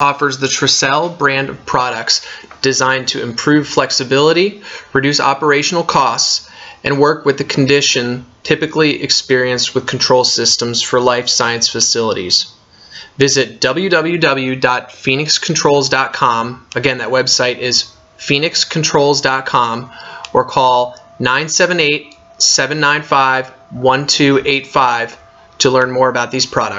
offers the Traccel brand of products designed to improve flexibility, reduce operational costs, and work with the condition typically experienced with control systems for life science facilities. Visit www.phoenixcontrols.com. Again, that website is phoenixcontrols.com or call 978 795 1285 to learn more about these products.